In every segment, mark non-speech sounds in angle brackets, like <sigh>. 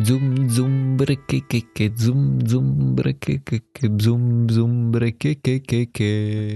Zum, zum, breke, ke, ke, zum, zum, breke, ke, ke, zum, zum, breke, ke, ke, ke.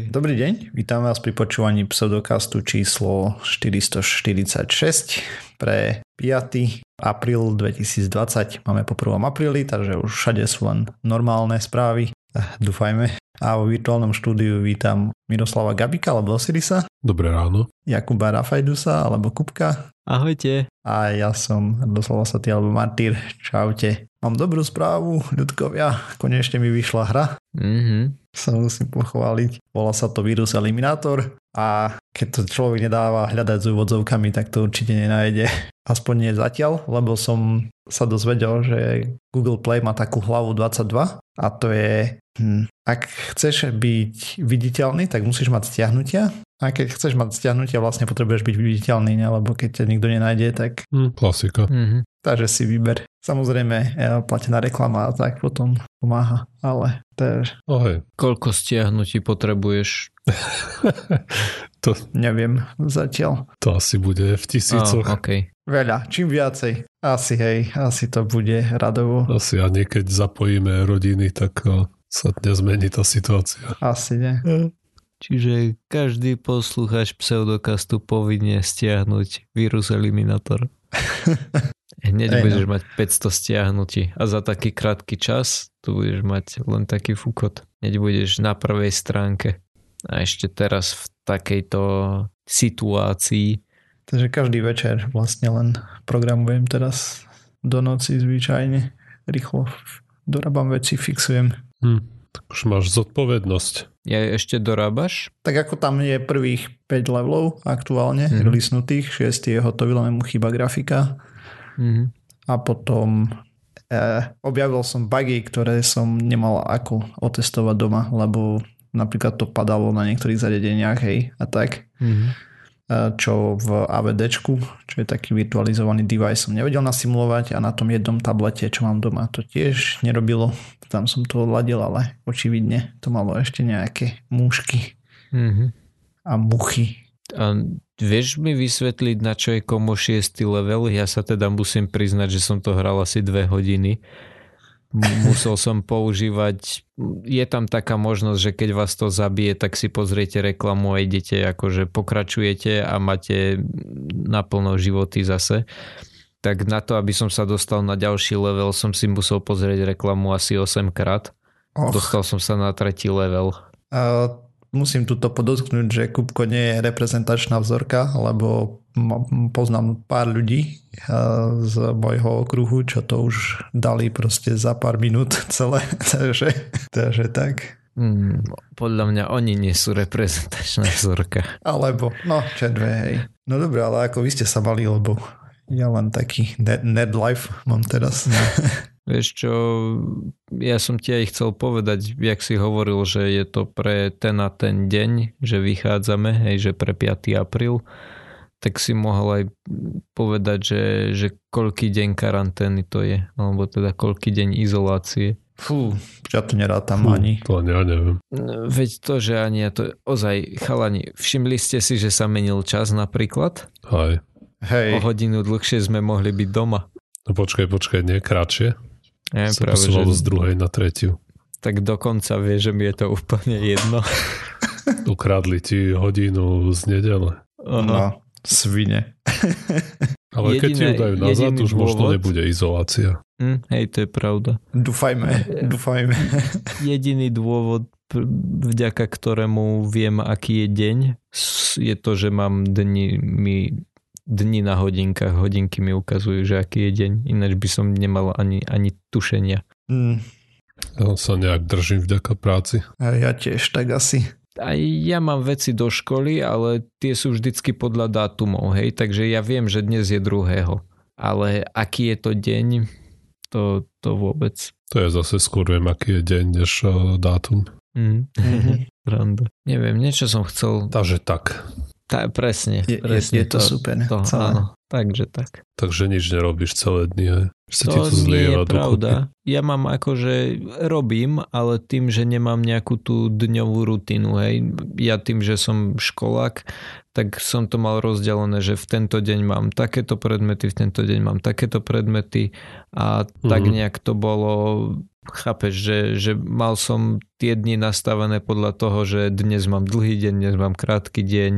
Dobrý deň, vítam vás pri počúvaní pseudokastu číslo 446 pre 5. apríl 2020. Máme po 1. apríli, takže už všade sú len normálne správy. Dúfajme. A vo virtuálnom štúdiu vítam Miroslava Gabika alebo Osirisa, Dobré ráno. Jakuba Rafajdusa alebo Kupka Ahojte. a ja som Radoslav Saty alebo Martyr. Čaute. Mám dobrú správu, ľudkovia. Konečne mi vyšla hra. Mhm. Sa musím pochváliť. Volá sa to Virus Eliminator a keď to človek nedáva hľadať s úvodzovkami, tak to určite nenájde. Aspoň nie zatiaľ, lebo som sa dozvedel, že Google Play má takú hlavu 22 a to je, hm, ak chceš byť viditeľný, tak musíš mať stiahnutia a keď chceš mať stiahnutia, vlastne potrebuješ byť viditeľný, ne? lebo keď ťa nikto nenájde, tak Hm, klasika. Mhm. takže si vyber. Samozrejme, eh, platená reklama a tak potom pomáha, ale to je, Koľko stiahnutí potrebuješ? <laughs> to, neviem zatiaľ. to asi bude v tisícoch. Ah, OK. Veľa, čím viacej. Asi hej, asi to bude radovo. Asi a keď zapojíme rodiny, tak sa nezmení tá situácia. Asi nie. Čiže každý poslucháč pseudokastu povinne stiahnuť vírus Eliminator. <laughs> Hneď no. budeš mať 500 stiahnutí a za taký krátky čas tu budeš mať len taký fukot. Hneď budeš na prvej stránke. A ešte teraz v takejto situácii Takže každý večer vlastne len programujem teraz do noci zvyčajne. Rýchlo dorábam veci, fixujem. Hm, tak už máš zodpovednosť. ja ešte dorábaš? Tak ako tam je prvých 5 levelov aktuálne, Mhm. mm-hmm. releasenutých, 6 je hotový, len mu chýba grafika. Mhm. A potom eh, objavil som bugy, ktoré som nemal ako otestovať doma, lebo napríklad to padalo na niektorých zariadeniach, hej, a tak. Mhm. E, čo v AVDčku, čo je taký virtualizovaný device som nevedel nasimulovať a na tom jednom tablete, čo mám doma, to tiež nerobilo. Tam som to odladil, ale očividne to malo ešte nejaké múšky Mhm. a muchy. A vieš mi vysvetliť, na čo je komo 6. level? Ja sa teda musím priznať, že som to hral asi dve hodiny. Musel som používať... Je tam taká možnosť, že keď vás to zabije, tak si pozriete reklamu a idete, akože pokračujete a máte naplno životy zase. Tak na to, aby som sa dostal na ďalší level, som si musel pozrieť reklamu asi 8 krát. Och, Dostal som sa na tretí level. a musím tuto podotknúť, že Kupko nie je reprezentačná vzorka, lebo poznám pár ľudí z môjho okruhu, čo to už dali proste za pár minút <laughs> celé. takže, takže tak. Hmm, podľa mňa oni nie sú reprezentačná vzorka. Alebo, no, čo dve, hej. No dobre, ale ako vy ste sa mali, lebo ja len taký nerd life mám teraz. <laughs> Vieš čo, ja som ti aj chcel povedať, jak si hovoril, že je to pre ten a ten deň, že vychádzame, hej, že pre 5. apríl, tak si mohol aj povedať, že, že koľký deň karantény to je, alebo teda koľký deň izolácie. Fú, ja to nerátam Hm, ani. To ani ja neviem. Veď to, že ani ja to, ozaj, chalani, všimli ste si, že sa menil čas napríklad? Hej. O Hej, hodinu dlhšie sme mohli byť doma. No počkaj, počkaj, nie kratšie. Ja, Sa práve, že, z druhej na tretiu. tak dokonca vie, že mi je to úplne jedno. <laughs> Ukradli ti hodinu z nedele. no, svine. <laughs> Ale keď ti Jediné- ju dajú nazad, už možno dôvod- nebude izolácia. Hm, hej, to je pravda. Dúfajme, <laughs> dúfajme. Jediný dôvod, vďaka ktorému viem, aký je deň, je to, že mám dni, mi, dni na hodinkách. Hodinky mi ukazujú, že aký je deň. Ináč by som nemal ani, ani tušenia. Mm, Ja sa nejak držím vďaka práci. a ja tiež tak asi. Aj ja mám veci do školy, ale tie sú vždycky podľa dátumov, hej, takže ja viem, že dnes je druhého. Ale aký je to deň, to, to vôbec. To je zase skôr viem, aký je deň, než uh, dátum. Mm. <laughs> Randa. Neviem, niečo som chcel Takže tak. Tá, presne, Je, presne. je, je to, to super. To, celé. áno, takže tak. Takže nič nerobíš celé dni, hej? Že To to nie je zlieva dokopy. pravda. Ja mám akože, robím, ale tým, že nemám nejakú tú dňovú rutinu, hej. Ja tým, že som školák, tak som to mal rozdelené, že v tento deň mám takéto predmety, v tento deň mám takéto predmety a tak Mhm. nejak to bolo, chápeš, že, že mal som tie dni nastavené podľa toho, že dnes mám dlhý deň, dnes mám krátky deň,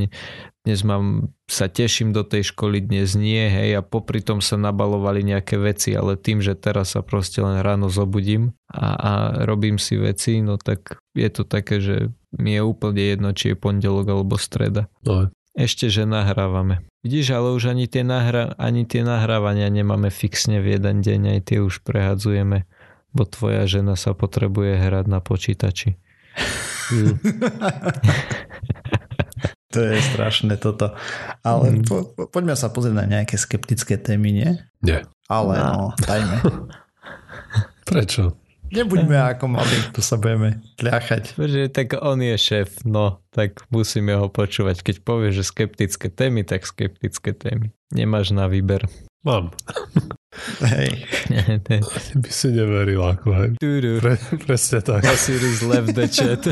dnes mám, sa teším do tej školy, dnes nie, hej, a popri tom sa nabalovali nejaké veci, ale tým, že teraz sa proste len ráno zobudím a, a robím si veci, no tak je to také, že mi je úplne jedno, či je pondelok alebo streda. No, Ešte, že nahrávame. Vidíš, ale už ani tie, nahra- ani tie nahrávania nemáme fixne v jeden deň, aj tie už prehadzujeme, bo tvoja žena sa potrebuje hrať na počítači. mm. <laughs> To je strašné toto. Ale Mm. po, po, poďme sa pozrieť na nejaké skeptické témy, nie? Nie. Ale No. no, dajme. <laughs> Prečo? Nebuďme ako mali, tu sa budeme tľachať. Že tak on je šéf, no, tak musíme ho počúvať. Keď povie, že skeptické témy, tak skeptické témy. Nemáš na výber. Mám. Hej. <laughs> By si neveril, ako hej. Pre, presne tak. <laughs> Osiris left the chat.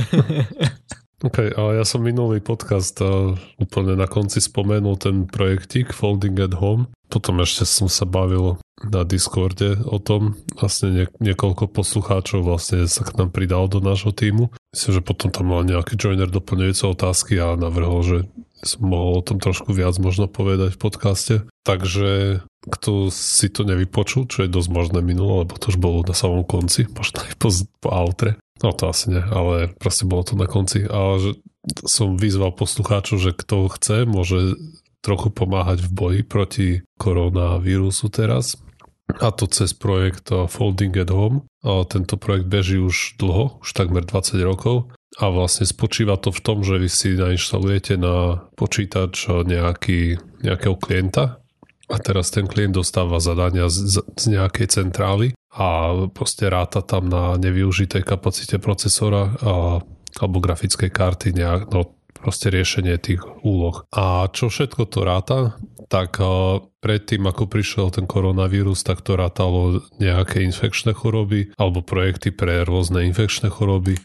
<laughs> OK, a ja som minulý podcast uh, úplne na konci spomenul ten projektík Folding at Home. Potom ešte som sa bavil na Discorde o tom. Vlastne nie, niekoľko poslucháčov vlastne sa k nám pridal do nášho týmu. Myslím, že potom tam mal nejaký joiner doplňujúce otázky a navrhol, že som mohol o tom trošku viac možno povedať v podcaste. Takže kto si to nevypočul, čo je dosť možné minulo, lebo to už bolo na samom konci, možno aj po, po outre. No to asi nie, ale proste bolo to na konci. A že som vyzval poslucháčov, že kto chce, môže trochu pomáhať v boji proti koronavírusu teraz. A to cez projekt uh, Folding at Home. A tento projekt beží už dlho, už takmer 20 rokov. A vlastne spočíva to v tom, že vy si nainštalujete na počítač nejaký, nejakého klienta a teraz ten klient dostáva zadania z, z nejakej centrály a proste ráta tam na nevyužitej kapacite procesora a, alebo grafickej karty nejak, no proste riešenie tých úloh. A čo všetko to ráta, tak uh, predtým, ako prišiel ten koronavírus, tak to rátalo nejaké infekčné choroby alebo projekty pre rôzne infekčné choroby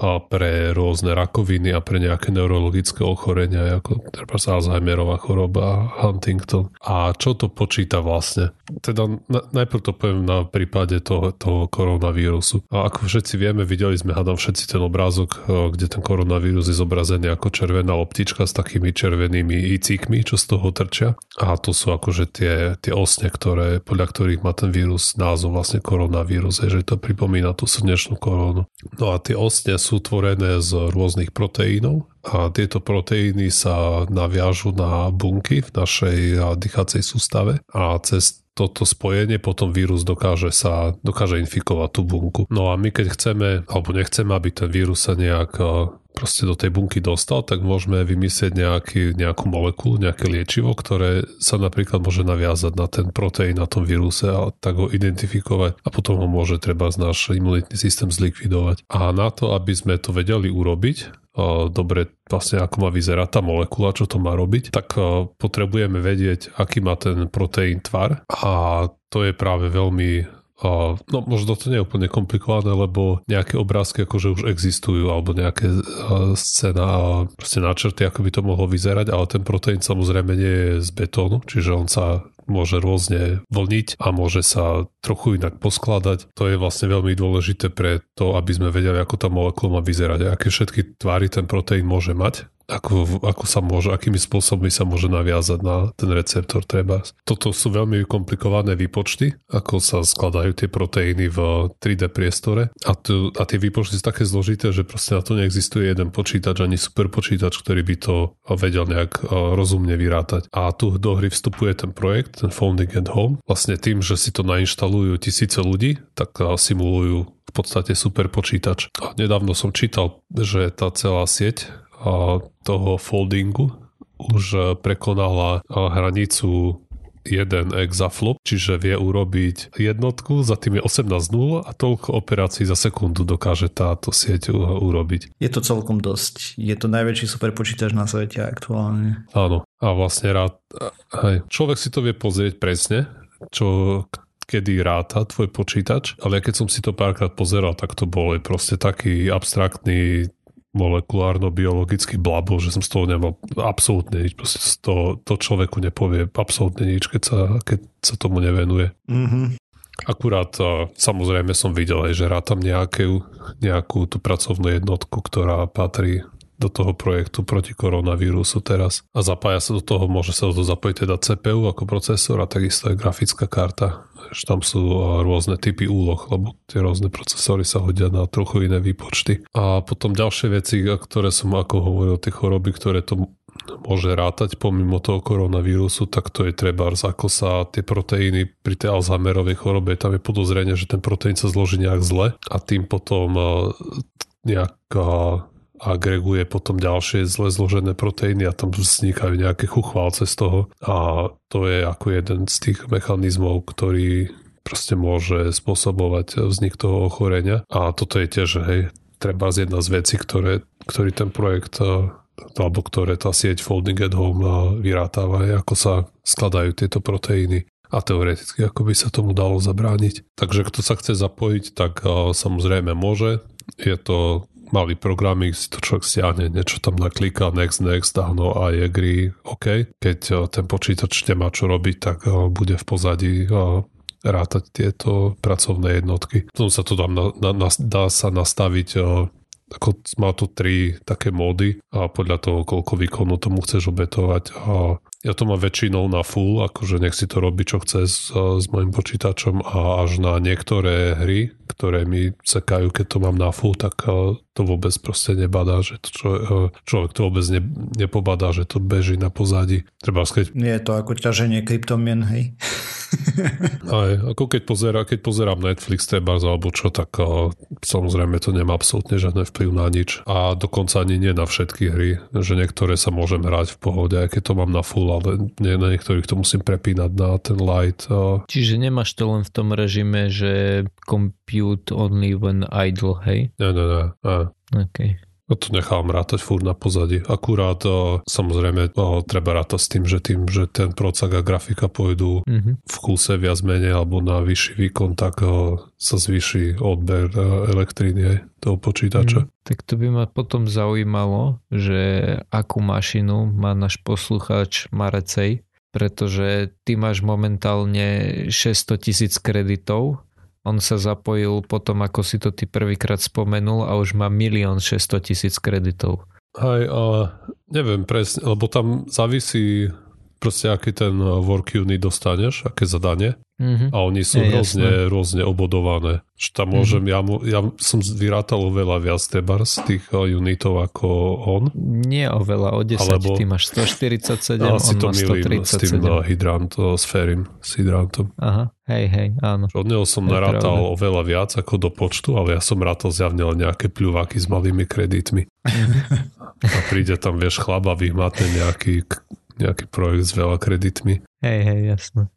a pre rôzne rakoviny a pre nejaké neurologické ochorenia, ako treba Alzheimerová choroba, Huntington. A čo to počíta vlastne? Teda na, najprv to poviem na prípade toho, toho koronavírusu. A ako všetci vieme, videli sme, hádam všetci ten obrázok, kde ten koronavírus je zobrazený ako červená loptička s takými červenými icíkmi, čo z toho trčia. A to sú akože tie, tie osne, ktoré, podľa ktorých má ten vírus názov vlastne koronavírus, je, že to pripomína tú slnečnú korónu. No a tie osne sú tvorené z rôznych proteínov a tieto proteíny sa naviažu na bunky v našej dýchacej sústave a cez toto spojenie potom vírus dokáže sa dokáže infikovať tú bunku. No a my keď chceme, alebo nechceme, aby ten vírus sa nejak proste do tej bunky dostal, tak môžeme vymyslieť nejaký, nejakú molekulu, nejaké liečivo, ktoré sa napríklad môže naviazať na ten proteín na tom víruse a tak ho identifikovať a potom ho môže treba náš imunitný systém zlikvidovať. A na to, aby sme to vedeli urobiť, dobre vlastne ako má vyzerať tá molekula, čo to má robiť, tak potrebujeme vedieť, aký má ten proteín tvar a to je práve veľmi Uh, no možno to nie je úplne komplikované, lebo nejaké obrázky akože už existujú alebo nejaké uh, scéna a proste náčrty, ako by to mohlo vyzerať, ale ten proteín samozrejme nie je z betónu, čiže on sa môže rôzne vlniť a môže sa trochu inak poskladať. To je vlastne veľmi dôležité pre to, aby sme vedeli, ako tá molekula má vyzerať a aké všetky tvary ten proteín môže mať ako, ako sa môže, akými spôsobmi sa môže naviazať na ten receptor treba. Toto sú veľmi komplikované výpočty, ako sa skladajú tie proteíny v 3D priestore a, tu, a tie výpočty sú také zložité, že proste na to neexistuje jeden počítač ani super počítač, ktorý by to vedel nejak rozumne vyrátať. A tu do hry vstupuje ten projekt, ten Founding at Home. Vlastne tým, že si to nainštalujú tisíce ľudí, tak simulujú v podstate super počítač. A nedávno som čítal, že tá celá sieť toho foldingu už prekonala hranicu jeden exaflop, čiže vie urobiť jednotku, za tým je 18 nul a toľko operácií za sekundu dokáže táto sieť urobiť. Je to celkom dosť. Je to najväčší superpočítač na svete aktuálne. Áno. A vlastne rád, hej, človek si to vie pozrieť presne, čo kedy ráta tvoj počítač, ale keď som si to párkrát pozeral, tak to bol proste taký abstraktný molekulárno-biologický blabo, že som z toho nemal absolútne nič. Proste to, to človeku nepovie absolútne nič, keď sa, keď sa tomu nevenuje. Mm-hmm. Akurát samozrejme som videl aj, že rátam nejakú, nejakú tú pracovnú jednotku, ktorá patrí do toho projektu proti koronavírusu teraz a zapája sa do toho, môže sa do zapojiť teda CPU ako procesor a takisto aj grafická karta. Že tam sú rôzne typy úloh, lebo tie rôzne procesory sa hodia na trochu iné výpočty. A potom ďalšie veci, ktoré som ako hovoril, tie choroby, ktoré to môže rátať pomimo toho koronavírusu, tak to je treba, ako sa tie proteíny pri tej Alzheimerovej chorobe, tam je podozrenie, že ten proteín sa zloží nejak zle a tým potom nejaká agreguje potom ďalšie zle zložené proteíny a tam vznikajú nejaké chuchválce z toho a to je ako jeden z tých mechanizmov, ktorý proste môže spôsobovať vznik toho ochorenia a toto je tiež, hej, treba z jedna z vecí, ktoré, ktorý ten projekt alebo ktoré tá sieť Folding at Home vyrátáva, ako sa skladajú tieto proteíny a teoreticky ako by sa tomu dalo zabrániť. Takže kto sa chce zapojiť, tak samozrejme môže. Je to malý programík, si to človek stiahne, niečo tam naklika, next, next, áno a je gry, OK. Keď eh, ten počítač nemá čo robiť, tak eh, bude v pozadí eh, rátať tieto pracovné jednotky. Potom sa to tam na, na, na, dá sa nastaviť ako má tu tri také módy a podľa toho, koľko výkonu tomu chceš obetovať. A ja to mám väčšinou na full, akože nech si to robí, čo chce s, s mojim počítačom a až na niektoré hry, ktoré mi sekajú, keď to mám na full, tak to vôbec proste nebadá, že to čo, človek to vôbec ne, nepobadá, že to beží na pozadí. Treba skeď... Nie je to ako ťaženie kryptomien, hej? <laughs> <laughs> Aj, ako keď, pozera, keď pozerám Netflix treba alebo čo, tak uh, samozrejme to nemá absolútne žiadne vplyv na nič. A dokonca ani nie na všetky hry, že niektoré sa môžem hrať v pohode, aj keď to mám na full, ale nie, na niektorých to musím prepínať na ten light. Uh. Čiže nemáš to len v tom režime, že compute only when idle, hej? Nie, nie, nie. nie. Okay. No to nechám rátať furt na pozadí. Akurát o, samozrejme o, treba rátať s tým, že tým, že ten procak a grafika pôjdu mm-hmm. v kúse viac menej alebo na vyšší výkon, tak o, sa zvýši odber elektriny toho počítača. Mm, tak to by ma potom zaujímalo, že akú mašinu má náš poslucháč Marecej, pretože ty máš momentálne 600 tisíc kreditov on sa zapojil potom, ako si to ty prvýkrát spomenul a už má milión 600 tisíc kreditov. Hej, ale neviem presne, lebo tam závisí proste, aký ten work unit dostaneš, aké zadanie. Mm-hmm. A oni sú je, rôzne, rôzne obodované. Že tam môžem, mm-hmm. ja, ja som vyrátal oveľa viac tebar z tých eh, unitov ako on. Nie oveľa, o 10, Alebo, ty máš 147, no, on to má 137. s tým uh, hydrant, s Ferim, s hydrantom. Aha, hej, hej, áno. Od neho som je narátal pravda. oveľa viac ako do počtu, ale ja som rátal zjavne len nejaké pľuváky s malými kreditmi. Mm-hmm. a <laughs> príde tam, vieš, chlaba vyhmatne nejaký, nejaký projekt s veľa kreditmi. Hej, hej, jasno.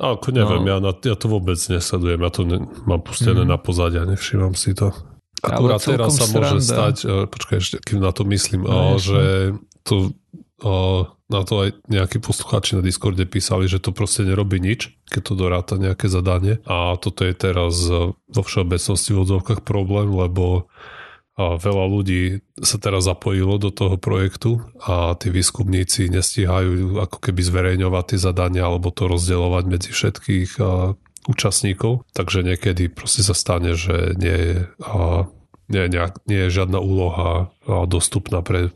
Ako neviem, no. ja, na, ja to vôbec nesledujem, ja to ne, mám pustené mm. na pozadie a nevšímam si to. Akurát teraz sa môže sranda. stať, uh, počkaj, ešte kým na to myslím, no, uh, že to uh, na to aj nejakí poslucháči na Discorde písali, že to proste nerobí nič, keď to doráta nejaké zadanie. A toto je teraz vo všeobecnosti v odzovkách problém, lebo a veľa ľudí sa teraz zapojilo do toho projektu a tí výskumníci nestíhajú ako keby zverejňovať tie zadania alebo to rozdielovať medzi všetkých účastníkov. Takže niekedy proste sa stane, že nie je, nie, nie, nie je žiadna úloha dostupná pre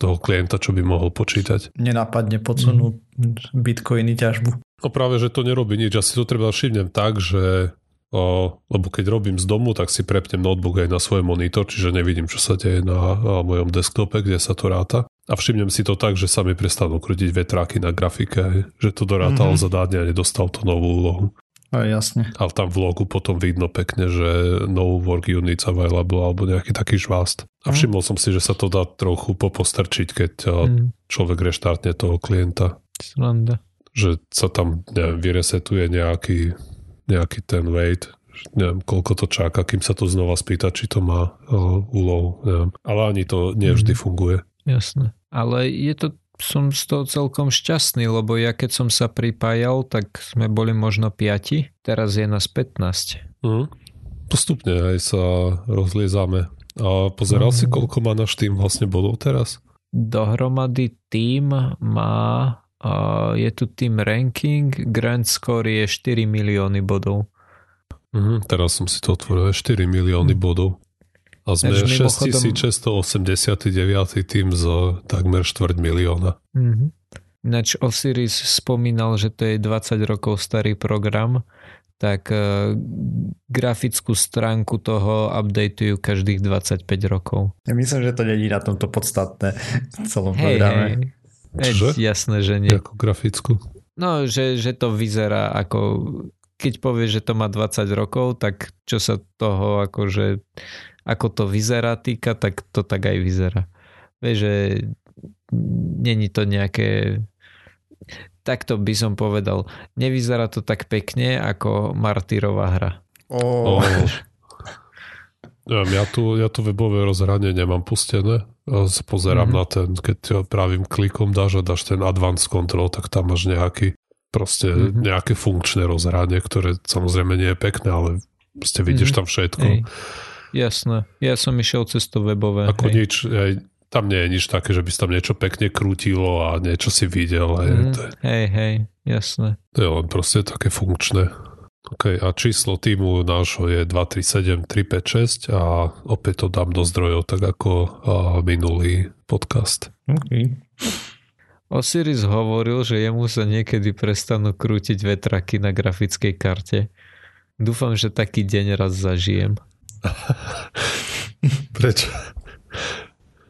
toho klienta, čo by mohol počítať. Nenápadne podsunú mm. bitcoiny ťažbu. No práve, že to nerobí nič. Ja si to treba všimnem tak, že lebo keď robím z domu, tak si prepnem notebook aj na svoj monitor, čiže nevidím, čo sa deje na, mojom desktope, kde sa to ráta. A všimnem si to tak, že sa mi prestanú krútiť vetráky na grafike, že to dorátal mm-hmm. zadádne a nedostal to novú úlohu. A jasne. A tam v logu potom vidno pekne, že no work units available alebo nejaký taký žvást. A mhm. všimol som si, že sa to dá trochu popostrčiť, keď mm. človek reštartne toho klienta. Sranda. že sa tam neviem, vyresetuje nejaký, nejaký ten weight, neviem, koľko to čaká, kým sa to znova spýta, či to má uh, úlohu. Neviem. Ale ani to nevždy mm. funguje. Jasné. Ale je to, som z toho celkom šťastný, lebo ja keď som sa pripájal, tak sme boli možno 5, teraz je nás 15. Mm. Postupne aj sa rozliezame. A pozeral mm. si, koľko má náš tým vlastne bodov teraz? Dohromady tým má je tu tým ranking, grand score je 4 milióny bodov. Mm, teraz som si to otvoril, 4 milióny mm. bodov. A sme mimochodom... 6689 tým z takmer 4 milióna. Mm-hmm. Ináč Osiris spomínal, že to je 20 rokov starý program, tak uh, grafickú stránku toho updateujú každých 25 rokov. Ja myslím, že to není na tomto podstatné v celom hey, programe. Hey. Čože? Jasné, že nie. Ako grafickú? No, že, že to vyzerá ako keď povie, že to má 20 rokov, tak čo sa toho akože ako to vyzerá týka, tak to tak aj vyzerá. Vieš, že není to nejaké takto by som povedal, nevyzerá to tak pekne ako Martyrová hra. Oh. <laughs> Oh. Ja, tu, ja tu webové rozhranie nemám pustené. Pozerám mm-hmm. na ten, keď pravým klikom dáš a dáš ten advanced control, tak tam máš nejaký proste mm-hmm. nejaké funkčné rozhranie, ktoré samozrejme nie je pekné, ale proste vidíš mm-hmm. tam všetko. Hej. Jasné. Ja som išiel cez to webové. Ako hej. nič, aj, tam nie je nič také, že by tam niečo pekne krútilo a niečo si videl. Hej, mm, to je, hej, hej, jasné. To je len proste také funkčné. OK, a číslo týmu nášho je 237356 a opäť to dám do zdrojov, tak ako minulý podcast. Okay. Osiris hovoril, že jemu sa niekedy prestanú krútiť vetraky na grafickej karte. Dúfam, že taký deň raz zažijem. <laughs> Prečo?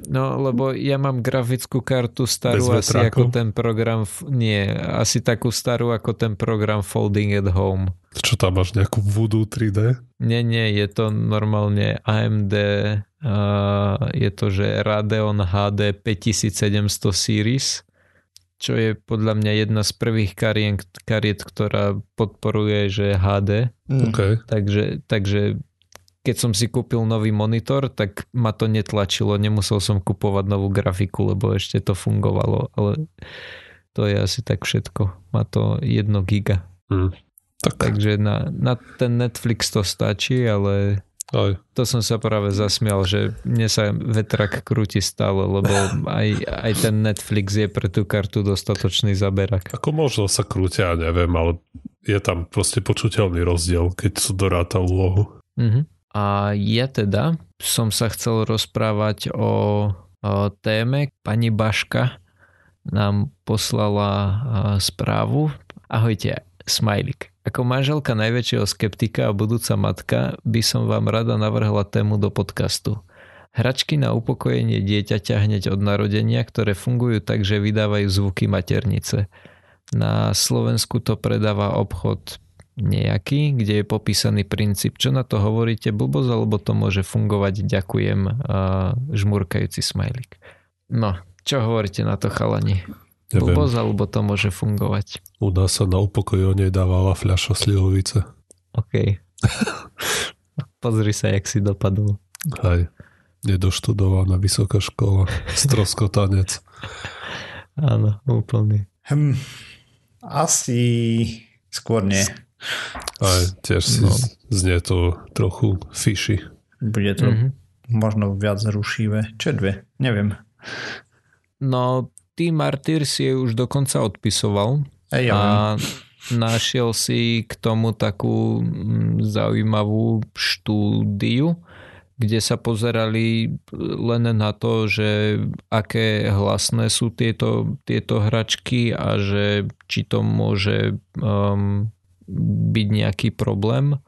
No, lebo ja mám grafickú kartu starú asi ako ten program, nie, asi takú starú ako ten program Folding at Home. Čo tam máš, nejakú Voodoo 3D? Nie, nie, je to normálne AMD, uh, je to, že Radeon HD 5700 series čo je podľa mňa jedna z prvých kariet, kariet ktorá podporuje, že HD. Mm. Okay. Takže, takže keď som si kúpil nový monitor, tak ma to netlačilo, nemusel som kupovať novú grafiku, lebo ešte to fungovalo, ale to je asi tak všetko. Má to 1 giga. Mm. Tak. Takže na, na ten Netflix to stačí, ale aj. To som sa práve zasmial, že mne sa vetrak krúti stále, lebo <laughs> aj, aj ten Netflix je pre tú kartu dostatočný zaberak. Ako možno sa krútia, neviem, ale je tam proste počuteľný rozdiel, keď sú doráta úlohu. Uh-huh. A ja teda som sa chcel rozprávať o, o téme. Pani Baška nám poslala správu. Ahojte, smajlik. Ako manželka najväčšieho skeptika a budúca matka by som vám rada navrhla tému do podcastu. Hračky na upokojenie dieťaťa hneď od narodenia, ktoré fungujú tak, že vydávajú zvuky maternice. Na Slovensku to predáva obchod nejaký, kde je popísaný princíp. Čo na to hovoríte? Blbosť, alebo to môže fungovať? Ďakujem. Žmurkajúci smajlik. No, čo hovoríte na to, chalani? Neviem. Blbosť, alebo to môže fungovať. U nás sa na upokojenie dávala fľaša slivovice. OK. <laughs> Pozri sa, jak si dopadol. Hej. Nedoštudovaná vysoká škola. Stroskotanec. <laughs> Áno, úplný. Hm, asi skôr nie. Aj tiež si no. znie to trochu fishy. Bude to mm-hmm. možno viac rušivé. Čo dve? Neviem. No, T. Martyr si ju už dokonca odpisoval Ej, ja a našiel si k tomu takú mm, zaujímavú štúdiu, kde sa pozerali len na to, že aké hlasné sú tieto, tieto hračky a že či to môže um, byť nejaký problém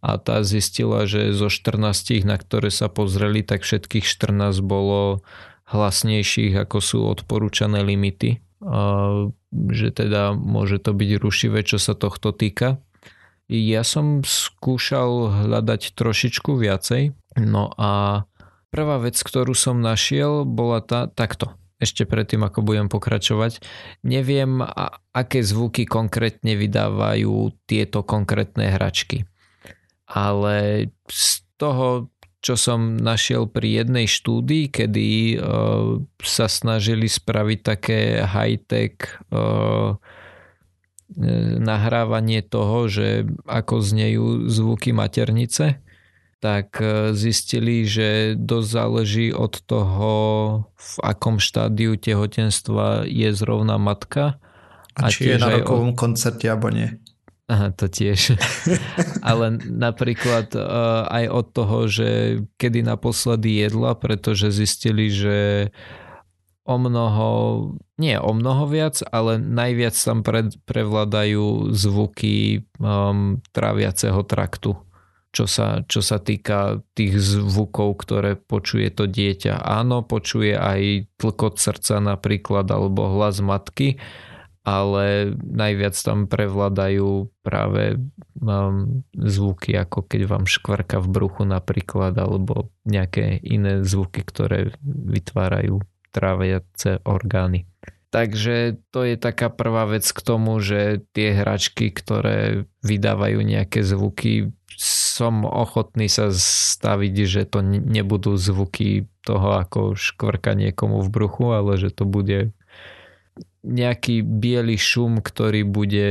a tá zistila, že zo 14, na ktoré sa pozreli, tak všetkých 14 bolo hlasnejších, ako sú odporúčané limity. Že teda môže to byť rušivé, čo sa tohto týka. Ja som skúšal hľadať trošičku viacej. No a prvá vec, ktorú som našiel, bola tá, takto. Ešte predtým, ako budem pokračovať. Neviem, aké zvuky konkrétne vydávajú tieto konkrétne hračky. Ale z toho, čo som našiel pri jednej štúdii, kedy uh, sa snažili spraviť také high-tech uh, nahrávanie toho, že ako znejú zvuky maternice, tak e, zistili, že dosť záleží od toho, v akom štádiu tehotenstva je zrovna matka. A, a či je na rokovom od... koncerte alebo nie. Aha, to tiež. <laughs> Ale napríklad uh, aj od toho, že kedy naposledy jedla, pretože zistili, že o mnoho, nie o mnoho viac, ale najviac tam pre, prevládajú zvuky um, tráviaceho traktu čo sa, čo sa týka tých zvukov, ktoré počuje to dieťa. Áno, počuje aj tlkot srdca napríklad alebo hlas matky, ale najviac tam prevládajú práve um, zvuky, ako keď vám škvrka v bruchu napríklad, alebo nejaké iné zvuky, ktoré vytvárajú tráviace orgány. Takže to je taká prvá vec k tomu, že tie hračky, ktoré vydávajú nejaké zvuky, som ochotný sa staviť, že to nebudú zvuky toho, ako škvrka niekomu v bruchu, ale že to bude nejaký biely šum, ktorý bude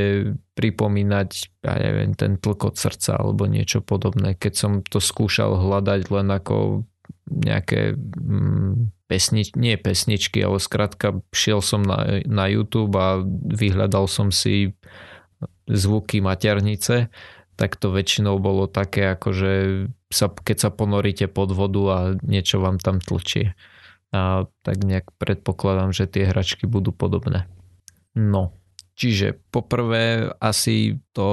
pripomínať, ja neviem, ten tlkot srdca alebo niečo podobné. Keď som to skúšal hľadať len ako nejaké mm, pesnič, nie pesničky, ale skrátka šiel som na, na YouTube a vyhľadal som si zvuky maternice, tak to väčšinou bolo také, ako že sa, keď sa ponoríte pod vodu a niečo vám tam tlčie. A tak nejak predpokladám, že tie hračky budú podobné. No, čiže poprvé asi to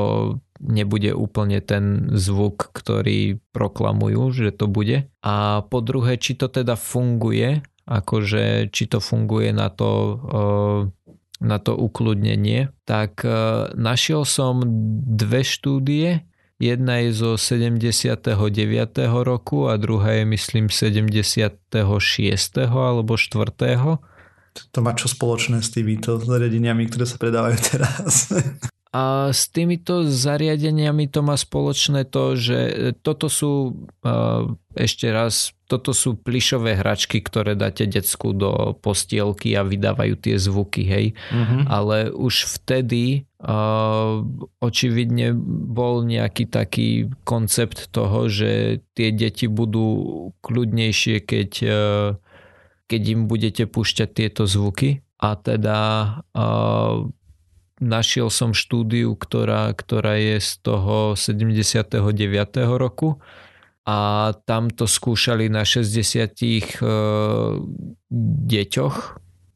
nebude úplne ten zvuk, ktorý proklamujú, že to bude. A po druhé, či to teda funguje, akože či to funguje na to, eh, na to ukludnenie, tak eh, našiel som dve štúdie, Jedna je zo 79. roku a druhá je myslím 76. alebo 4. To má čo spoločné s týmito zariadeniami, ktoré sa predávajú teraz? A s týmito zariadeniami to má spoločné to, že toto sú ešte raz, toto sú plišové hračky, ktoré dáte decku do postielky a vydávajú tie zvuky, hej. Uh-huh. Ale už vtedy uh, očividne bol nejaký taký koncept toho, že tie deti budú kľudnejšie, keď, uh, keď im budete púšťať tieto zvuky. A teda uh, našiel som štúdiu, ktorá, ktorá je z toho 79. roku a tam to skúšali na 60 e, deťoch,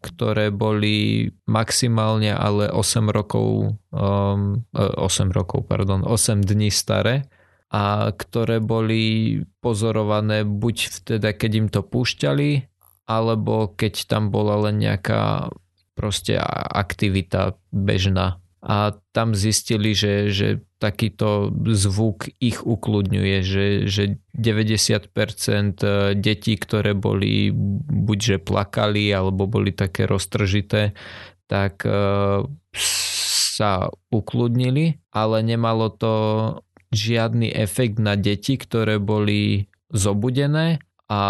ktoré boli maximálne ale 8 rokov, um, 8 rokov, pardon, 8 dní staré a ktoré boli pozorované buď vtedy, keď im to púšťali, alebo keď tam bola len nejaká proste aktivita bežná. A tam zistili, že, že takýto zvuk ich ukludňuje, že, že 90% e, detí, ktoré boli buďže plakali alebo boli také roztržité, tak e, sa ukludnili, ale nemalo to žiadny efekt na deti, ktoré boli zobudené a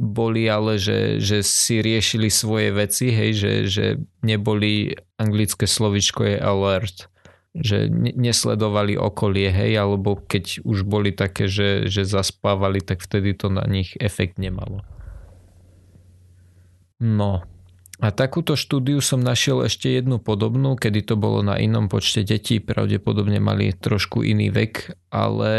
boli ale, že, že si riešili svoje veci, hej, že, že neboli, anglické slovičko je alert, že nesledovali okolie, hej, alebo keď už boli také, že, že zaspávali, tak vtedy to na nich efekt nemalo. No, a takúto štúdiu som našiel ešte jednu podobnú, kedy to bolo na inom počte detí, pravdepodobne mali trošku iný vek, ale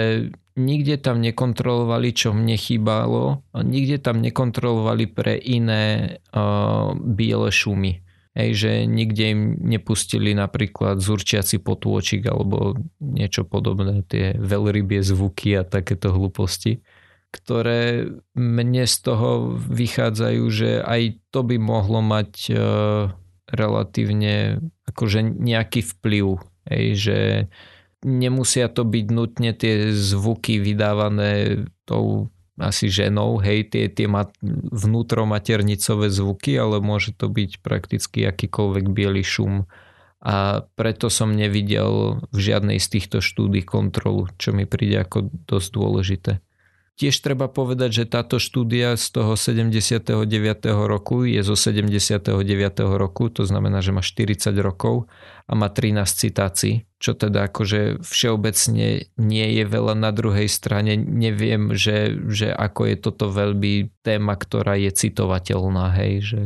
nikde tam nekontrolovali, čo mne chýbalo, nikde tam nekontrolovali pre iné uh, biele šumy. Hej, že nikde im nepustili napríklad zurčiaci potôčik alebo niečo podobné, tie veľrybie zvuky a takéto hlúposti, ktoré mne z toho vychádzajú, že aj to by mohlo mať uh, relatívne akože nejaký vplyv. Hej, že uh, nemusia to byť nutne tie zvuky vydávané tou asi ženou, hej, tie, tie má vnútromaternicové zvuky, ale môže to byť prakticky akýkoľvek biely šum. A preto som nevidel v žiadnej z týchto štúdí kontrolu, čo mi príde ako dosť dôležité. Tiež treba povedať, že táto štúdia z toho 79. roku je zo 79. roku, to znamená, že má 40 rokov a má 13 citácií, čo teda akože všeobecne nie je veľa na druhej strane. Neviem, že, že ako je toto veľmi téma, ktorá je citovateľná, hej, že...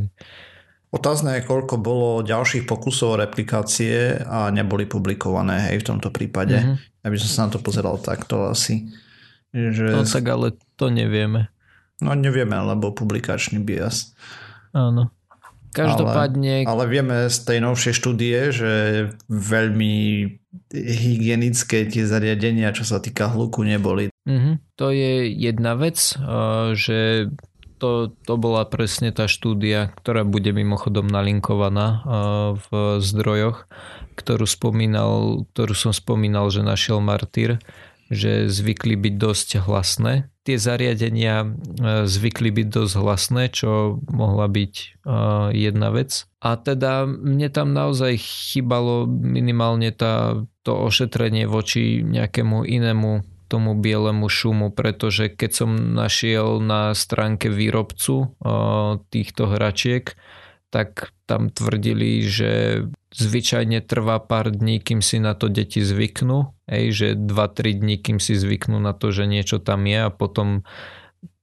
Otázne je, koľko bolo ďalších pokusov replikácie a neboli publikované hej, v tomto prípade. Mm-hmm. Aby som sa na to pozeral takto asi. Že... No tak ale to nevieme. No nevieme, lebo publikačný bias. Áno. Každopádne... Ale, ale vieme z tej novšej štúdie, že veľmi hygienické tie zariadenia, čo sa týka hluku, neboli. Mm-hmm. To je jedna vec, že to, to bola presne tá štúdia, ktorá bude mimochodom nalinkovaná v zdrojoch, ktorú, spomínal, ktorú som spomínal, že našiel Martyr že zvykli byť dosť hlasné. Tie zariadenia e, zvykli byť dosť hlasné, čo mohla byť e, jedna vec. A teda mne tam naozaj chýbalo minimálne tá, to ošetrenie voči nejakému inému tomu bielemu šumu, pretože keď som našiel na stránke výrobcu e, týchto hračiek, tak tam tvrdili, že zvyčajne trvá pár dní, kým si na to deti zvyknú, hej, že 2-3 dní, kým si zvyknú na to, že niečo tam je a potom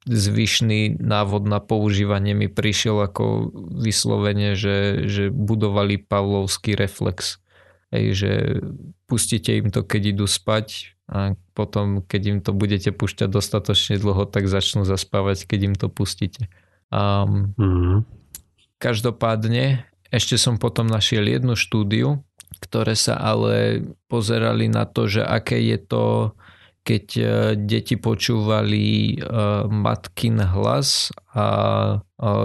zvyšný návod na používanie mi prišiel ako vyslovene, že, že budovali pavlovský reflex. Hej, že pustíte im to, keď idú spať a potom, keď im to budete púšťať dostatočne dlho, tak začnú zaspávať, keď im to pustíte. Um, mm-hmm. Každopádne ešte som potom našiel jednu štúdiu, ktoré sa ale pozerali na to, že aké je to, keď e, deti počúvali e, matkin hlas a e,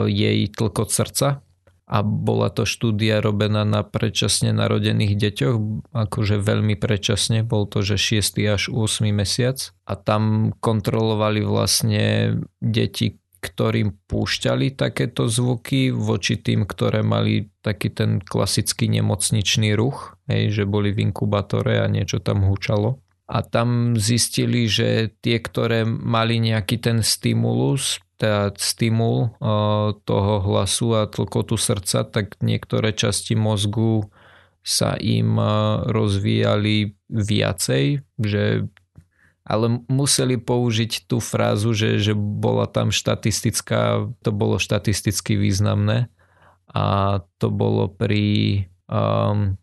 jej tlkot srdca. A bola to štúdia robená na predčasne narodených deťoch, akože veľmi predčasne, bol to, že 6. až 8. mesiac. A tam kontrolovali vlastne deti, ktorým púšťali takéto zvuky voči tým, ktoré mali taký ten klasický nemocničný ruch, hej, že boli v inkubátore a niečo tam húčalo. A tam zistili, že tie, ktoré mali nejaký ten stimulus, teda stimul toho hlasu a tlkotu srdca, tak niektoré časti mozgu sa im rozvíjali viacej, že ale museli použiť tú frázu, že, že bola tam štatistická, to bolo štatisticky významné a to bolo pri um,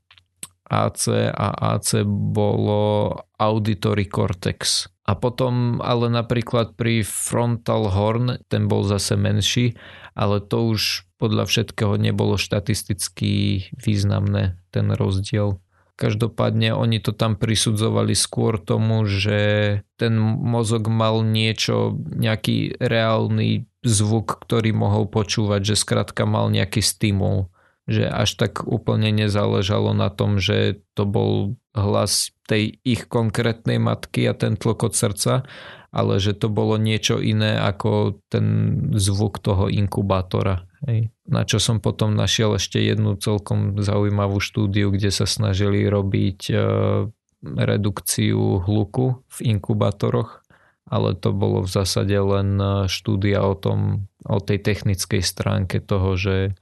AC a AC bolo auditory cortex. A potom ale napríklad pri frontal horn, ten bol zase menší, ale to už podľa všetkého nebolo štatisticky významné, ten rozdiel. Každopádne oni to tam prisudzovali skôr tomu, že ten mozog mal niečo, nejaký reálny zvuk, ktorý mohol počúvať, že skrátka mal nejaký stimul. Že až tak úplne nezáležalo na tom, že to bol hlas tej ich konkrétnej matky a ten tlkot srdca, ale že to bolo niečo iné ako ten zvuk toho inkubátora. Hej. Na čo som potom našiel ešte jednu celkom zaujímavú štúdiu, kde sa snažili robiť e, redukciu hluku v inkubátoroch, ale to bolo v zásade len e, štúdia o tom, o tej technickej stránke toho, že,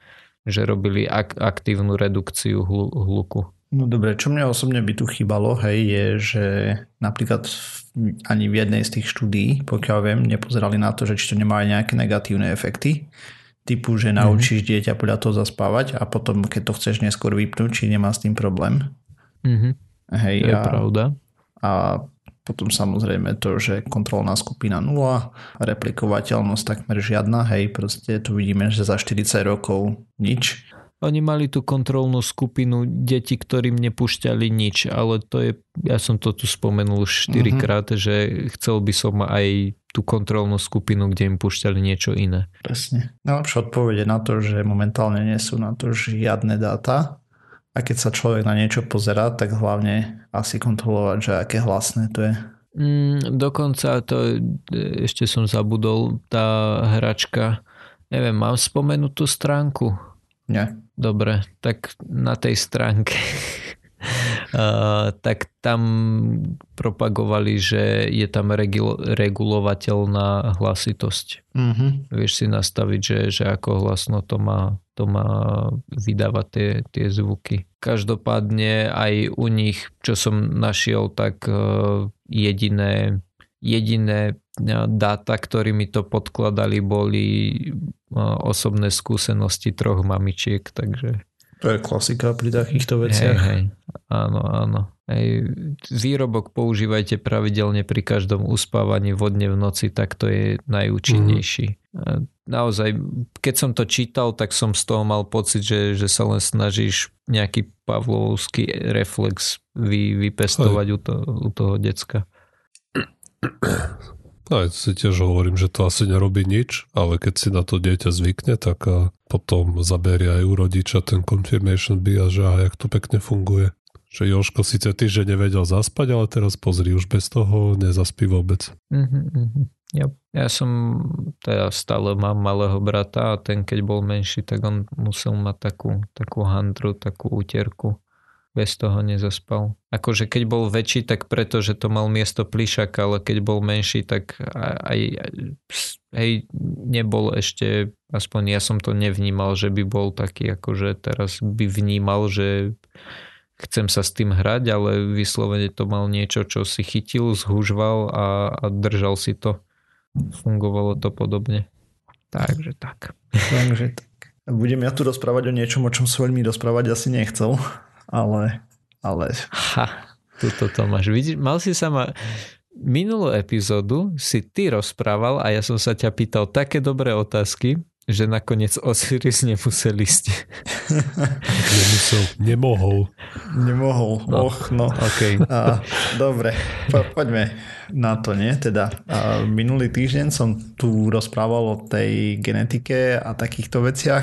že robili ak, aktívnu redukciu hluku. No dobre, čo mne osobne by tu chýbalo, hej, je, že napríklad ani v jednej z tých štúdií, pokiaľ viem, nepozerali na to, že či to nemá aj nejaké negatívne efekty typu, že naučíš mm-hmm. dieťa podľa toho zaspávať a potom, keď to chceš neskôr vypnúť, či nemá s tým problém. Mm-hmm. Hej, to je a, pravda. A potom samozrejme to, že kontrolná skupina 0, replikovateľnosť takmer žiadna, hej, proste tu vidíme, že za 40 rokov nič. Oni mali tú kontrolnú skupinu detí, ktorým nepúšťali nič, ale to je, ja som to tu spomenul už 4 mm-hmm. krát, že chcel by som aj tú kontrolnú skupinu, kde im púšťali niečo iné. Presne. Najlepšia odpovede na to, že momentálne nie sú na to žiadne dáta a keď sa človek na niečo pozerá, tak hlavne asi kontrolovať, že aké hlasné to je. Mm, dokonca to ešte som zabudol, tá hračka, neviem, mám spomenutú stránku? Nie. Dobre, tak na tej stránke tak tam propagovali, že je tam regul- regulovateľná hlasitosť. Mm-hmm. Vieš si nastaviť, že, že ako hlasno to má, to má vydávať tie, tie zvuky. Každopádne aj u nich, čo som našiel, tak uh, jediné, jediné dáta, ktorými to podkladali, boli uh, osobné skúsenosti troch mamičiek, takže to je klasika pri takýchto veciach. Hej, hej. Áno, áno. Hej. Výrobok používajte pravidelne pri každom uspávaní vodne v noci, tak to je najúčinnejší. Mm. Naozaj, keď som to čítal, tak som z toho mal pocit, že, že sa len snažíš nejaký pavlovský reflex vy, vypestovať u, to, u toho decka. <clears throat> No, ja si tiež hovorím, že to asi nerobí nič, ale keď si na to dieťa zvykne, tak potom zaberie aj u rodiča ten confirmation bias, že aj jak to pekne funguje. Že Joško síce týždeň nevedel zaspať, ale teraz pozri, už bez toho nezaspí vôbec. Mm-hmm. Ja, ja som, teda stále mám malého brata a ten keď bol menší, tak on musel mať takú, takú handru, takú úterku bez toho nezaspal. Akože keď bol väčší, tak preto, že to mal miesto plišaka, ale keď bol menší, tak aj, hej, nebol ešte, aspoň ja som to nevnímal, že by bol taký, akože teraz by vnímal, že chcem sa s tým hrať, ale vyslovene to mal niečo, čo si chytil, zhužval a, a držal si to. Fungovalo to podobne. Takže tak. Takže tak. <laughs> Budem ja tu rozprávať o niečom, o čom som veľmi rozprávať asi nechcel ale... ale... Ha, tuto to máš. Vidíš, mal si sa ma... Minulú epizódu si ty rozprával a ja som sa ťa pýtal také dobré otázky, že nakoniec Osiris nemusel ísť. <laughs> Nemusel, nemohol. Nemohol, no. och, no. Okay. A, dobre, po, poďme na to, nie? Teda, a minulý týždeň som tu rozprával o tej genetike a takýchto veciach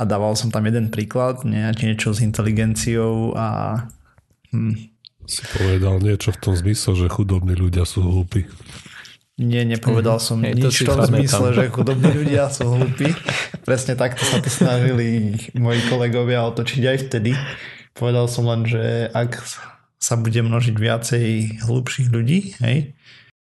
a dával som tam jeden príklad, nie, niečo s inteligenciou a... Hm. Si povedal niečo v tom zmysle, že chudobní ľudia sú hlúpi. Nie, nepovedal mhm. som mm, nič v tom zmysle, že chudobní ľudia sú hlúpi. Presne takto sa to snažili moji kolegovia otočiť aj vtedy. Povedal som len, že ak sa bude množiť viacej hlúpších ľudí, hej,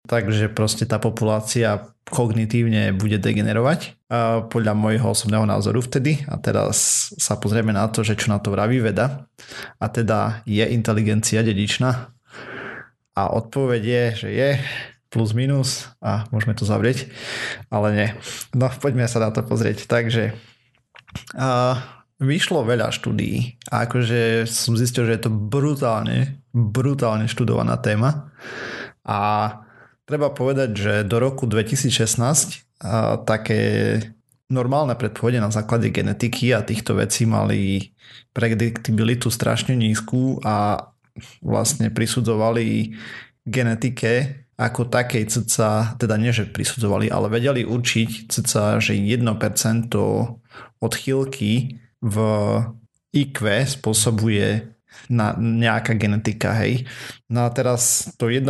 takže proste tá populácia kognitívne bude degenerovať podľa môjho osobného názoru vtedy a teraz sa pozrieme na to, že čo na to vraví veda a teda je inteligencia dedičná a odpoveď je, že je plus minus a môžeme to zavrieť, ale nie. No poďme sa na to pozrieť. Takže a vyšlo veľa štúdií a akože som zistil, že je to brutálne, brutálne študovaná téma a Treba povedať, že do roku 2016 a také normálne predpovede na základe genetiky a týchto vecí mali predictabilitu strašne nízku a vlastne prisudzovali genetike ako takej cca, teda nie, že prisudzovali, ale vedeli určiť cca, že 1% odchýlky v IQ spôsobuje na nejaká genetika, hej. No a teraz to 1%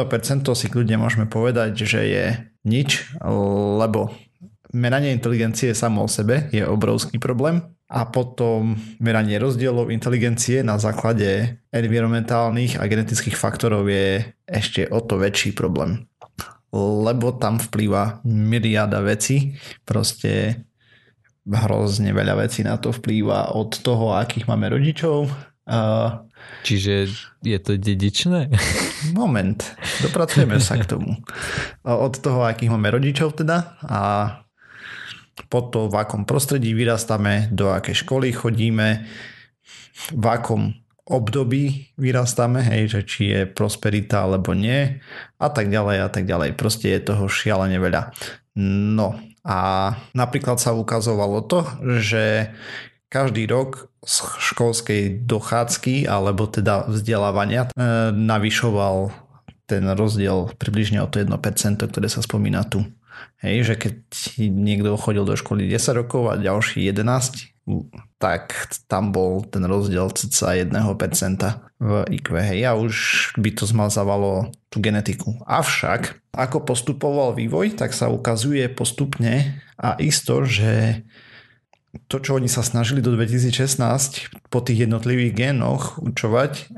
si kľudne môžeme povedať, že je nič, lebo meranie inteligencie samo o sebe je obrovský problém a potom meranie rozdielov inteligencie na základe environmentálnych a genetických faktorov je ešte o to väčší problém. Lebo tam vplýva miliarda vecí, proste hrozne veľa vecí na to vplýva od toho, akých máme rodičov, Čiže je to dedičné? <laughs> Moment, dopracujeme sa k tomu. Od toho, akých máme rodičov teda a potom v akom prostredí vyrastáme, do akej školy chodíme, v akom období vyrastáme, hej, že či je prosperita alebo nie a tak ďalej a tak ďalej. Proste je toho šialene veľa. No a napríklad sa ukazovalo to, že každý rok z školskej dochádzky alebo teda vzdelávania e, navyšoval ten rozdiel približne o to 1%, ktoré sa spomína tu. Hej, že keď niekto chodil do školy 10 rokov a ďalší 11, tak tam bol ten rozdiel cca 1% v IQ. Hej, a už by to zmazávalo tú genetiku. Avšak, ako postupoval vývoj, tak sa ukazuje postupne a isto, že to, čo oni sa snažili do 2016 po tých jednotlivých génoch učovať,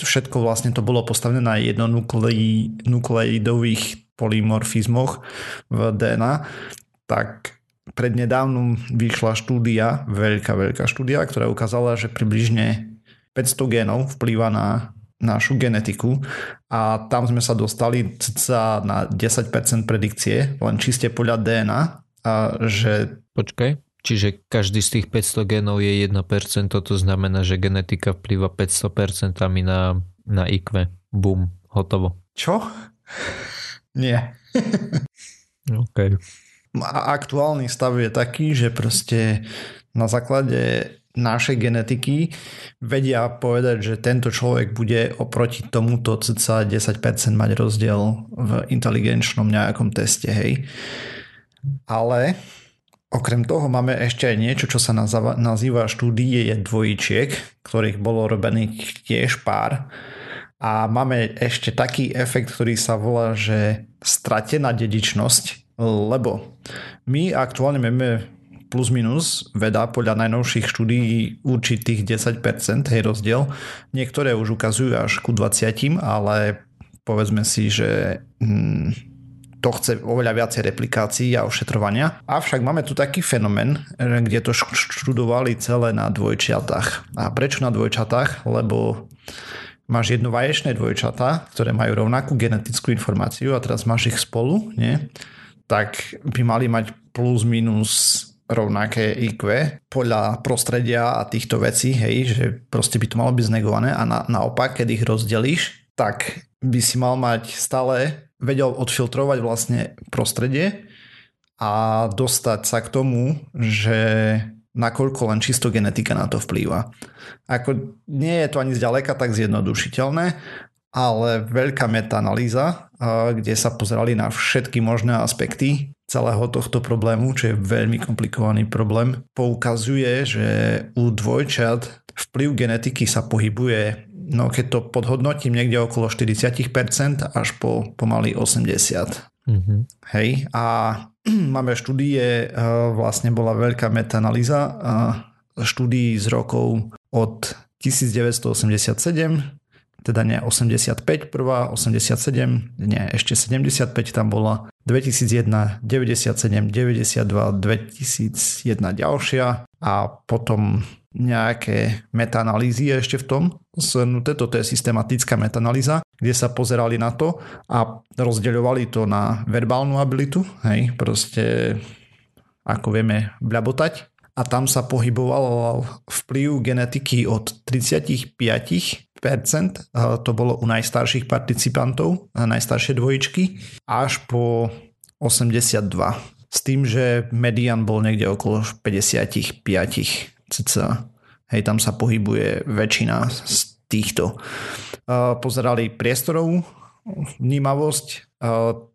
všetko vlastne to bolo postavené na jednonukleidových polymorfizmoch v DNA, tak prednedávnom vyšla štúdia, veľká, veľká štúdia, ktorá ukázala, že približne 500 génov vplýva na našu genetiku. A tam sme sa dostali na 10% predikcie, len čiste podľa DNA, a že... Počkaj, čiže každý z tých 500 génov je 1%, to znamená, že genetika vplýva 500% na, na IQ. Bum, hotovo. Čo? Nie. OK aktuálny stav je taký, že proste na základe našej genetiky vedia povedať, že tento človek bude oproti tomuto cca 10% mať rozdiel v inteligenčnom nejakom teste, hej. Ale okrem toho máme ešte aj niečo, čo sa nazýva štúdie dvojičiek, ktorých bolo robených tiež pár. A máme ešte taký efekt, ktorý sa volá, že stratená dedičnosť, lebo my aktuálne máme plus minus veda podľa najnovších štúdií určitých 10% hej rozdiel. Niektoré už ukazujú až ku 20, ale povedzme si, že hmm, to chce oveľa viacej replikácií a ošetrovania. Avšak máme tu taký fenomén, kde to študovali celé na dvojčiatách. A prečo na dvojčatách? Lebo máš jedno vaječné dvojčatá, ktoré majú rovnakú genetickú informáciu a teraz máš ich spolu, nie? tak by mali mať plus minus rovnaké IQ podľa prostredia a týchto vecí, hej, že proste by to malo byť znegované a na, naopak, keď ich rozdelíš, tak by si mal mať stále vedel odfiltrovať vlastne prostredie a dostať sa k tomu, že nakoľko len čisto genetika na to vplýva. Ako nie je to ani zďaleka tak zjednodušiteľné, ale veľká metaanalýza, kde sa pozerali na všetky možné aspekty celého tohto problému, čo je veľmi komplikovaný problém, poukazuje, že u dvojčat vplyv genetiky sa pohybuje, no keď to podhodnotím niekde okolo 40% až po pomaly 80%. Mm-hmm. Hej, a <clears throat> máme štúdie, vlastne bola veľká metaanalýza štúdií z rokov od 1987 teda nie 85 prvá, 87, nie, ešte 75 tam bola, 2001, 97, 92, 2001 ďalšia a potom nejaké metaanalýzy ešte v tom zhrnuté, toto je systematická metaanalýza, kde sa pozerali na to a rozdeľovali to na verbálnu abilitu, hej, proste ako vieme bľabotať. A tam sa pohyboval vplyv genetiky od 35% to bolo u najstarších participantov, najstaršie dvojičky, až po 82. S tým, že median bol niekde okolo 55 cca. Hej, tam sa pohybuje väčšina z týchto. Pozerali priestorovú vnímavosť,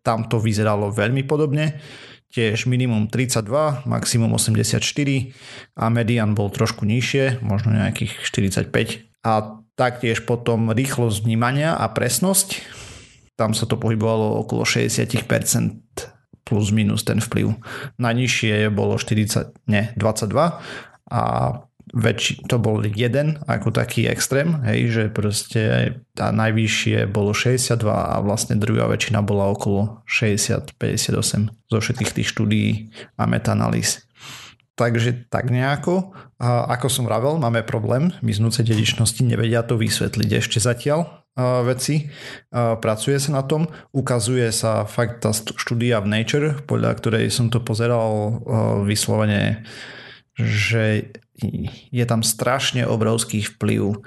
tam to vyzeralo veľmi podobne tiež minimum 32, maximum 84 a median bol trošku nižšie, možno nejakých 45 a taktiež potom rýchlosť vnímania a presnosť. Tam sa to pohybovalo okolo 60% plus minus ten vplyv. Najnižšie bolo 40, ne, 22 a väčší, to bol jeden ako taký extrém, hej, že proste tá najvyššie bolo 62 a vlastne druhá väčšina bola okolo 60-58 zo všetkých tých štúdií a metanalýz. Takže tak nejako, a ako som vravel, máme problém miznúce dedičnosti, nevedia to vysvetliť ešte zatiaľ veci. Pracuje sa na tom, ukazuje sa fakt tá štúdia v Nature, podľa ktorej som to pozeral vyslovene, že je tam strašne obrovský vplyv.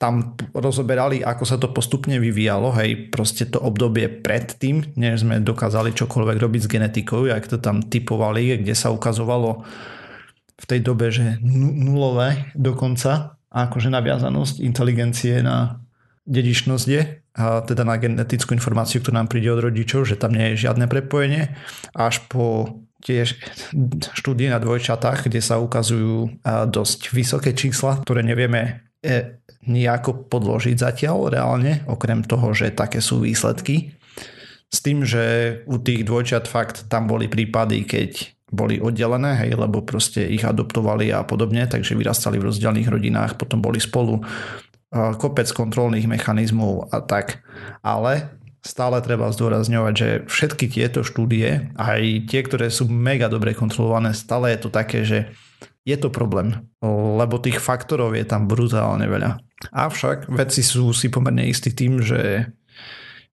Tam rozoberali, ako sa to postupne vyvíjalo, hej, proste to obdobie predtým, než sme dokázali čokoľvek robiť s genetikou, jak to tam typovali, kde sa ukazovalo v tej dobe, že nulové dokonca, akože naviazanosť inteligencie na dedičnosť je, a teda na genetickú informáciu, ktorá nám príde od rodičov, že tam nie je žiadne prepojenie, až po tiež štúdie na dvojčatách, kde sa ukazujú dosť vysoké čísla, ktoré nevieme e, nejako podložiť zatiaľ reálne, okrem toho, že také sú výsledky. S tým, že u tých dvojčat fakt tam boli prípady, keď boli oddelené, hej, lebo proste ich adoptovali a podobne, takže vyrastali v rozdielných rodinách, potom boli spolu kopec kontrolných mechanizmov a tak. Ale stále treba zdôrazňovať, že všetky tieto štúdie, aj tie, ktoré sú mega dobre kontrolované, stále je to také, že je to problém, lebo tých faktorov je tam brutálne veľa. Avšak vedci sú si pomerne istí tým, že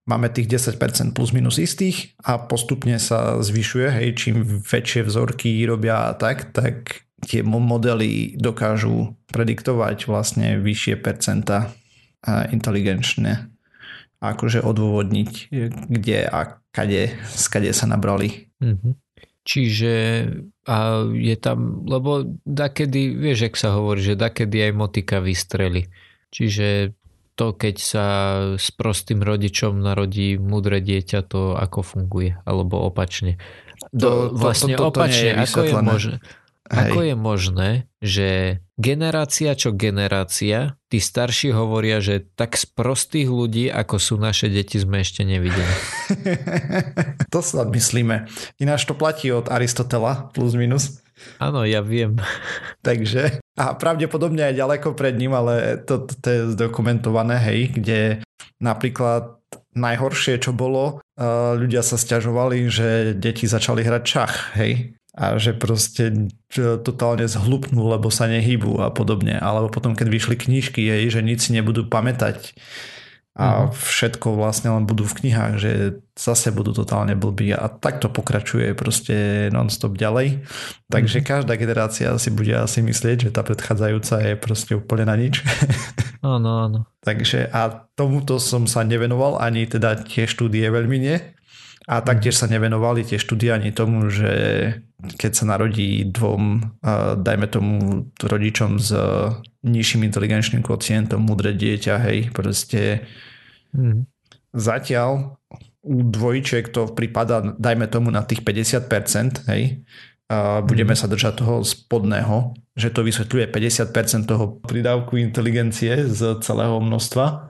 máme tých 10% plus minus istých a postupne sa zvyšuje, hej, čím väčšie vzorky robia a tak, tak tie modely dokážu prediktovať vlastne vyššie percenta inteligenčne akože odôvodniť, kde a kade, skade sa nabrali. Mm-hmm. Čiže a je tam, lebo dakedy, vieš, ak sa hovorí, že dakedy aj motika vystreli. Čiže to, keď sa s prostým rodičom narodí mudré dieťa, to ako funguje, alebo opačne. To, to, vlastne to, to, to, to opačne, je ako je možné? Hej. Ako je možné, že generácia čo generácia, tí starší hovoria, že tak z prostých ľudí, ako sú naše deti, sme ešte nevideli. <laughs> to sa myslíme. Ináč to platí od Aristotela, plus minus. Áno, ja viem. Takže, a pravdepodobne aj ďaleko pred ním, ale to, to, to je zdokumentované, hej, kde napríklad najhoršie, čo bolo, ľudia sa stiažovali, že deti začali hrať čach, hej a že proste totálne zhlupnú, lebo sa nehýbu a podobne. Alebo potom, keď vyšli knižky, jej, že si nebudú pamätať a mm. všetko vlastne len budú v knihách, že zase budú totálne blbí a takto pokračuje proste non-stop ďalej. Takže mm. každá generácia si bude asi myslieť, že tá predchádzajúca je proste úplne na nič. <laughs> Áno, áno. Takže a tomuto som sa nevenoval, ani teda tie štúdie veľmi nie. A taktiež sa nevenovali tie štúdie ani tomu, že keď sa narodí dvom, dajme tomu rodičom s nižším inteligenčným kocientom, mudré dieťa, hej, proste mm. zatiaľ u dvojčiek to prípada, dajme tomu na tých 50%, hej, a budeme mm. sa držať toho spodného, že to vysvetľuje 50% toho pridávku inteligencie z celého množstva,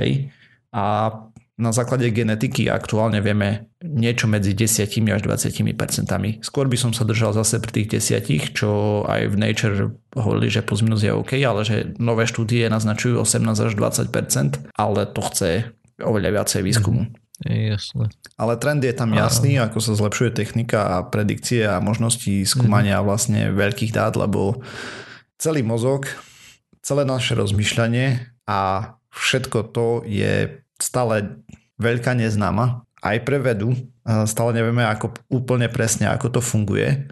hej, a na základe genetiky aktuálne vieme niečo medzi 10 až 20 percentami. Skôr by som sa držal zase pri tých desiatich, čo aj v Nature hovorili, že plus minus je OK, ale že nové štúdie naznačujú 18 až 20% ale to chce oveľa viacej výskumu. Je jasné. Ale trend je tam jasný, a... ako sa zlepšuje technika a predikcie a možnosti skúmania mm. vlastne veľkých dát, lebo celý mozog, celé naše rozmýšľanie a všetko to je stále veľká neznáma. Aj pre vedu stále nevieme ako, úplne presne, ako to funguje.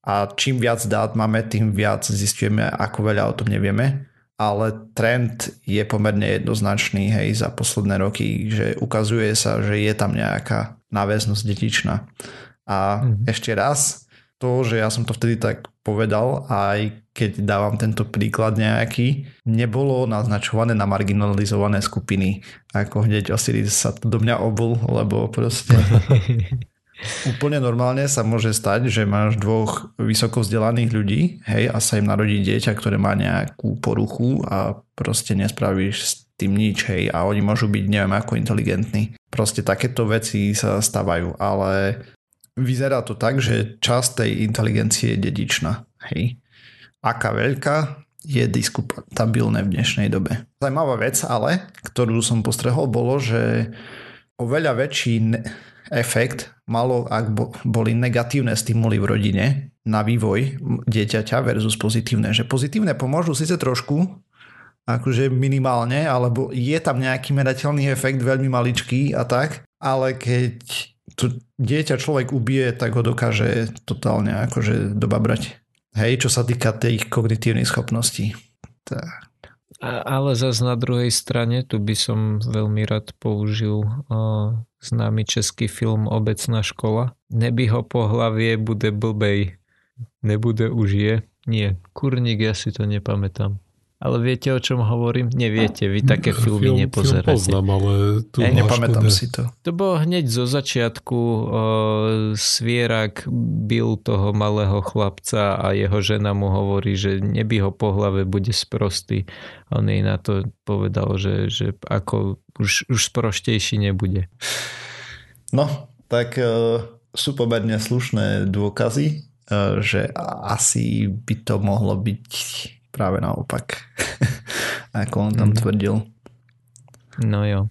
A čím viac dát máme, tým viac zistujeme, ako veľa o tom nevieme. Ale trend je pomerne jednoznačný hej, za posledné roky, že ukazuje sa, že je tam nejaká náväznosť detičná. A mm-hmm. ešte raz, to, že ja som to vtedy tak povedal, aj keď dávam tento príklad nejaký, nebolo naznačované na marginalizované skupiny. Ako hneď Osiris sa do mňa obul, lebo proste <laughs> úplne normálne sa môže stať, že máš dvoch vysoko vzdelaných ľudí hej, a sa im narodí dieťa, ktoré má nejakú poruchu a proste nespravíš s tým nič, hej, a oni môžu byť neviem ako inteligentní. Proste takéto veci sa stávajú, ale vyzerá to tak, že časť tej inteligencie je dedičná. Hej. Aká veľká je diskutabilné v dnešnej dobe. Zajímavá vec ale, ktorú som postrehol, bolo, že oveľa väčší efekt malo, ak boli negatívne stimuly v rodine na vývoj dieťaťa versus pozitívne. Že pozitívne pomôžu síce trošku, akože minimálne, alebo je tam nejaký merateľný efekt veľmi maličký a tak, ale keď to dieťa človek ubije, tak ho dokáže totálne akože dobabrať. Hej, čo sa týka tých kognitívnych schopností. Tak. Ale zase na druhej strane, tu by som veľmi rád použil uh, známy český film Obecná škola. Neby ho po hlavie, bude blbej. Nebude už je. Nie, kurník, ja si to nepamätám. Ale viete, o čom hovorím? Neviete, vy také filmy film, nepozeráte. Film poznám, ale tu Hey, nepamätám si to. To bolo hneď zo začiatku. O, svierak bil toho malého chlapca a jeho žena mu hovorí, že neby ho po hlave, bude sprostý. A on jej na to povedal, že, že ako už, už sproštejší nebude. No, tak uh, sú pomerne slušné dôkazy, uh, že asi by to mohlo byť práve naopak, <laughs> ako on tam mm. tvrdil. No jo.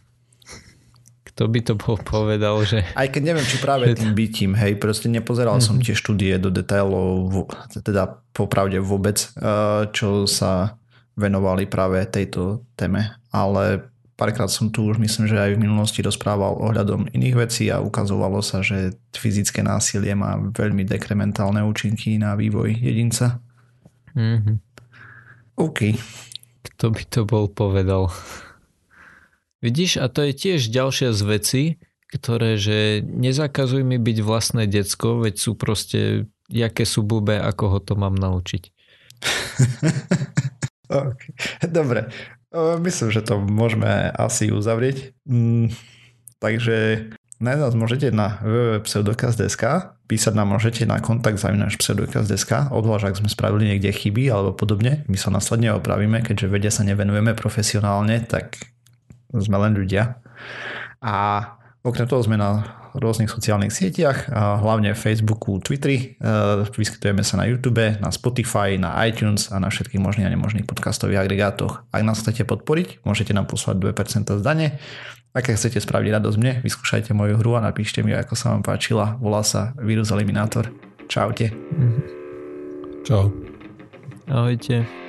Kto by to bol povedal, že... Aj keď neviem, či práve tým bytím, hej, proste nepozeral som tie štúdie do detailov, teda popravde vôbec, eh, čo sa venovali práve tejto téme, ale párkrát som tu už myslím, že aj v minulosti rozprával ohľadom iných vecí a ukazovalo sa, že fyzické násilie má veľmi dekrementálne účinky na vývoj jedinca. Mm-hmm. OK. Kto by to bol povedal? Vidíš, a to je tiež ďalšia z vecí, ktoré, že nezakazuj mi byť vlastné decko, veď sú proste, jaké sú blbé, ako ho to mám naučiť. <laughs> okay. Dobre, myslím, že to môžeme asi uzavrieť. Mm, takže Nájsť nás môžete na www.pseudokaz.sk, písať nám môžete na kontakt zavinač pseudokaz.sk, odvlášť, ak sme spravili niekde chyby alebo podobne. My sa následne opravíme, keďže vede sa nevenujeme profesionálne, tak sme len ľudia. A okrem toho sme na rôznych sociálnych sieťach, hlavne Facebooku, Twitteri. E, vyskytujeme sa na YouTube, na Spotify, na iTunes a na všetkých možných a nemožných podcastových agregátoch. Ak nás chcete podporiť, môžete nám poslať 2% zdanie ak chcete spraviť radosť mne, vyskúšajte moju hru a napíšte mi, ako sa vám páčila. Volá sa Virus Eliminátor. Čaute. Čau. Ahojte.